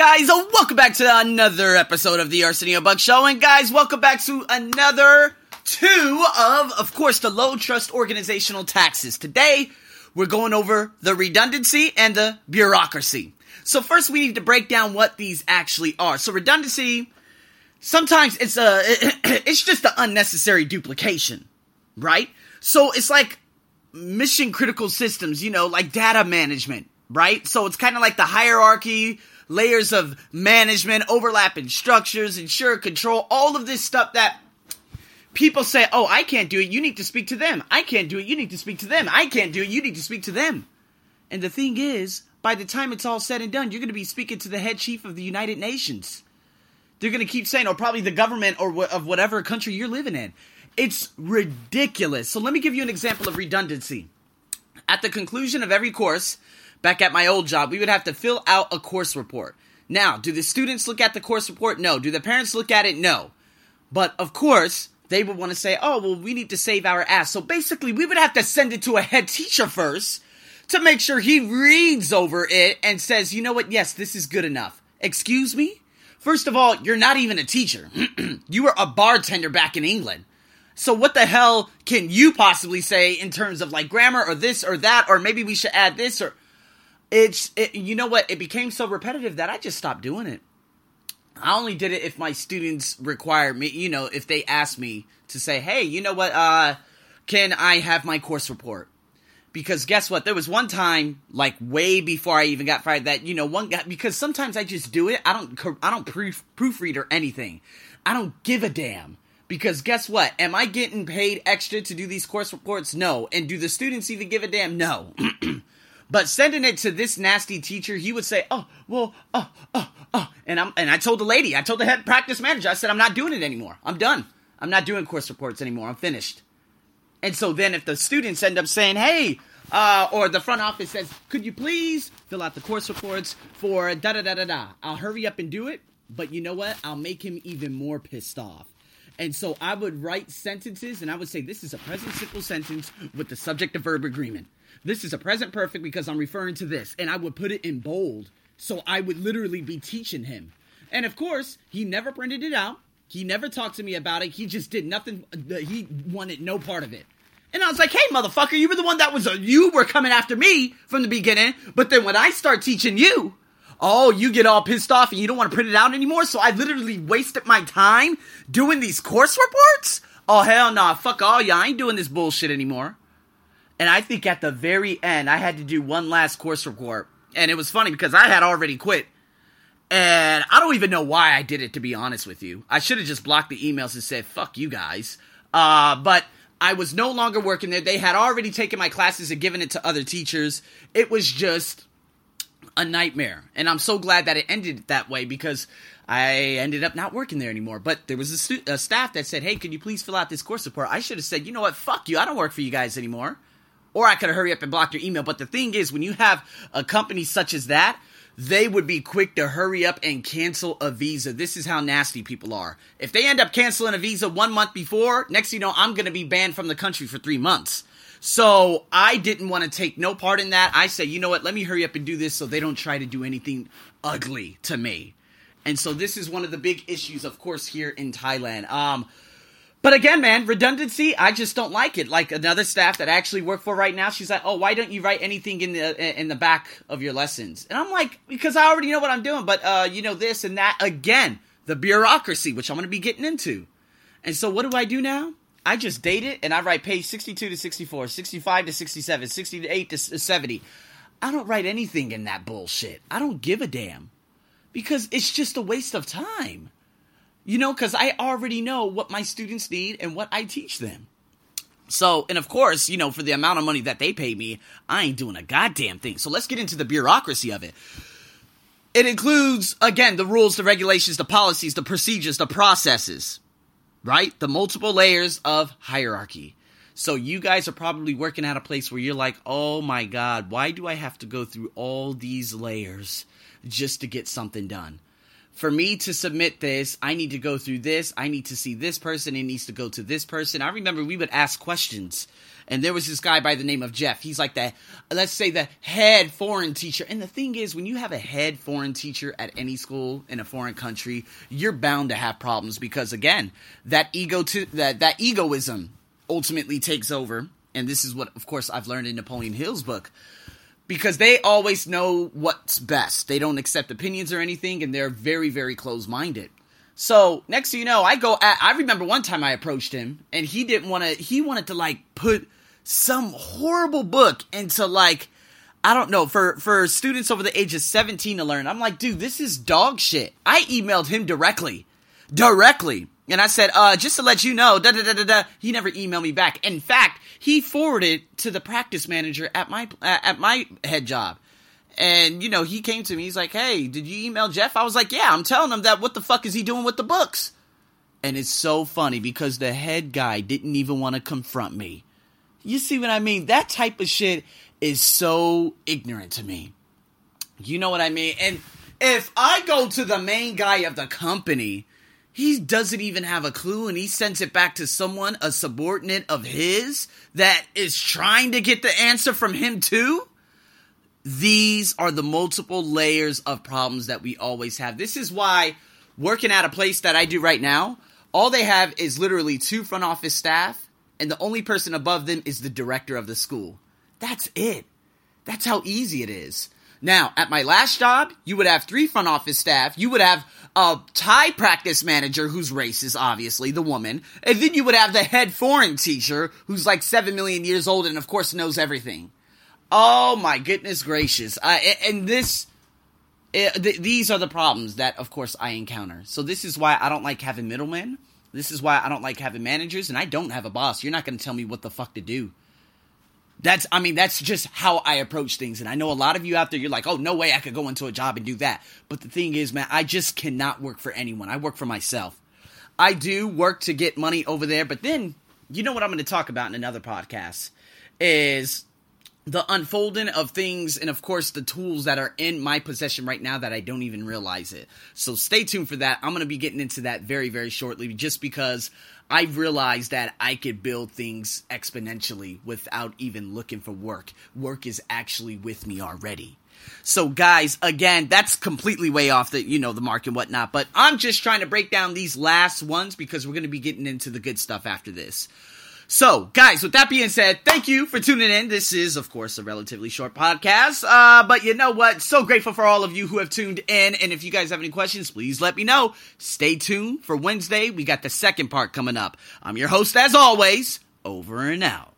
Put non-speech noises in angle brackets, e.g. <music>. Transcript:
guys? Uh, welcome back to another episode of the Arsenio Buck Show. And guys, welcome back to another two of, of course, the low trust organizational taxes. Today, we're going over the redundancy and the bureaucracy. So first, we need to break down what these actually are. So redundancy, sometimes it's a, <clears throat> it's just an unnecessary duplication, right? So it's like mission critical systems, you know, like data management, right? So it's kind of like the hierarchy, layers of management, overlapping structures, ensure control, all of this stuff that people say, oh, I can't do it, you need to speak to them. I can't do it, you need to speak to them. I can't do it, you need to speak to them. And the thing is, by the time it's all said and done, you're going to be speaking to the head chief of the United Nations. They're going to keep saying, or probably the government or of whatever country you're living in. It's ridiculous. So let me give you an example of redundancy. At the conclusion of every course, back at my old job, we would have to fill out a course report. Now, do the students look at the course report? No. Do the parents look at it? No. But of course, they would want to say, oh, well, we need to save our ass. So basically, we would have to send it to a head teacher first to make sure he reads over it and says, you know what? Yes, this is good enough. Excuse me? First of all, you're not even a teacher. <clears throat> you were a bartender back in England. So what the hell can you possibly say in terms of like grammar or this or that or maybe we should add this or it's it, you know what it became so repetitive that I just stopped doing it. I only did it if my students required me, you know, if they asked me to say, "Hey, you know what? Uh can I have my course report?" Because guess what? There was one time, like way before I even got fired, that you know, one guy. Because sometimes I just do it. I don't. I don't proof, proofread or anything. I don't give a damn. Because guess what? Am I getting paid extra to do these course reports? No. And do the students even give a damn? No. <clears throat> but sending it to this nasty teacher, he would say, "Oh, well, oh, oh, oh," and I'm and I told the lady, I told the head practice manager, I said, "I'm not doing it anymore. I'm done. I'm not doing course reports anymore. I'm finished." And so then, if the students end up saying, "Hey," uh, or the front office says, "Could you please fill out the course reports for da da da da da?" I'll hurry up and do it. But you know what? I'll make him even more pissed off. And so I would write sentences and I would say, this is a present simple sentence with the subject to verb agreement. This is a present perfect because I'm referring to this. And I would put it in bold. So I would literally be teaching him. And of course, he never printed it out. He never talked to me about it. He just did nothing. He wanted no part of it. And I was like, hey, motherfucker, you were the one that was, uh, you were coming after me from the beginning. But then when I start teaching you, oh, you get all pissed off and you don't want to print it out anymore. So I literally wasted my time doing these course reports. Oh, hell no. Nah. Fuck all y'all. I ain't doing this bullshit anymore. And I think at the very end, I had to do one last course report. And it was funny because I had already quit. And I don't even know why I did it, to be honest with you. I should have just blocked the emails and said, fuck you guys. Uh, but I was no longer working there. They had already taken my classes and given it to other teachers. It was just a nightmare. And I'm so glad that it ended that way because I ended up not working there anymore. But there was a, stu- a staff that said, hey, can you please fill out this course report? I should have said, you know what, fuck you, I don't work for you guys anymore. Or I could hurry up and blocked your email. But the thing is, when you have a company such as that, they would be quick to hurry up and cancel a visa. This is how nasty people are. If they end up canceling a visa one month before, next you know, I'm going to be banned from the country for three months. So I didn't want to take no part in that. I said, you know what, let me hurry up and do this so they don't try to do anything ugly to me. And so this is one of the big issues, of course, here in Thailand. Um, but again, man, redundancy, I just don't like it. Like another staff that I actually work for right now, she's like, "Oh, why don't you write anything in the in the back of your lessons?" And I'm like, "Because I already know what I'm doing." But uh, you know this and that again, the bureaucracy, which I'm going to be getting into. And so, what do I do now? I just date it and I write page 62 to 64, 65 to 67, 68 to 70. I don't write anything in that bullshit. I don't give a damn. Because it's just a waste of time. You know, because I already know what my students need and what I teach them. So, and of course, you know, for the amount of money that they pay me, I ain't doing a goddamn thing. So let's get into the bureaucracy of it. It includes, again, the rules, the regulations, the policies, the procedures, the processes right? The multiple layers of hierarchy. So you guys are probably working at a place where you're like, oh my God, why do I have to go through all these layers just to get something done? For me to submit this, I need to go through this. I need to see this person. It needs to go to this person. I remember we would ask questions. And there was this guy by the name of Jeff. He's like the, let's say, the head foreign teacher. And the thing is, when you have a head foreign teacher at any school in a foreign country, you're bound to have problems because, again, that ego to that that egoism ultimately takes over. And this is what, of course, I've learned in Napoleon Hill's book because they always know what's best. They don't accept opinions or anything, and they're very, very close minded. So next thing you know, I go. At, I remember one time I approached him, and he didn't want to. He wanted to like put some horrible book into like I don't know for for students over the age of seventeen to learn. I'm like, dude, this is dog shit. I emailed him directly, directly. And I said, uh, just to let you know, da da da da da. He never emailed me back. In fact, he forwarded to the practice manager at my uh, at my head job. And you know, he came to me. He's like, "Hey, did you email Jeff?" I was like, "Yeah." I'm telling him that. What the fuck is he doing with the books? And it's so funny because the head guy didn't even want to confront me. You see what I mean? That type of shit is so ignorant to me. You know what I mean? And if I go to the main guy of the company he doesn't even have a clue and he sends it back to someone, a subordinate of his, that is trying to get the answer from him too. These are the multiple layers of problems that we always have. This is why working at a place that I do right now, all they have is literally two front office staff, and the only person above them is the director of the school. That's it. That's how easy it is. Now, at my last job, you would have three front office staff. You would have a Thai practice manager who's racist, obviously, the woman. And then you would have the head foreign teacher who's like 7 million years old and, of course, knows everything. Oh my goodness gracious. I, and this. It, th- these are the problems that, of course, I encounter. So, this is why I don't like having middlemen. This is why I don't like having managers, and I don't have a boss. You're not going to tell me what the fuck to do. That's, I mean, that's just how I approach things. And I know a lot of you out there, you're like, oh, no way I could go into a job and do that. But the thing is, man, I just cannot work for anyone. I work for myself. I do work to get money over there, but then, you know what I'm going to talk about in another podcast is the unfolding of things and of course the tools that are in my possession right now that I don't even realize it. So stay tuned for that. I'm going to be getting into that very very shortly just because I realized that I could build things exponentially without even looking for work. Work is actually with me already. So guys, again, that's completely way off the, you know, the mark and whatnot, but I'm just trying to break down these last ones because we're going to be getting into the good stuff after this. So, guys, with that being said, thank you for tuning in. This is, of course, a relatively short podcast. Uh, but you know what? So grateful for all of you who have tuned in. And if you guys have any questions, please let me know. Stay tuned for Wednesday. We got the second part coming up. I'm your host, as always. Over and out.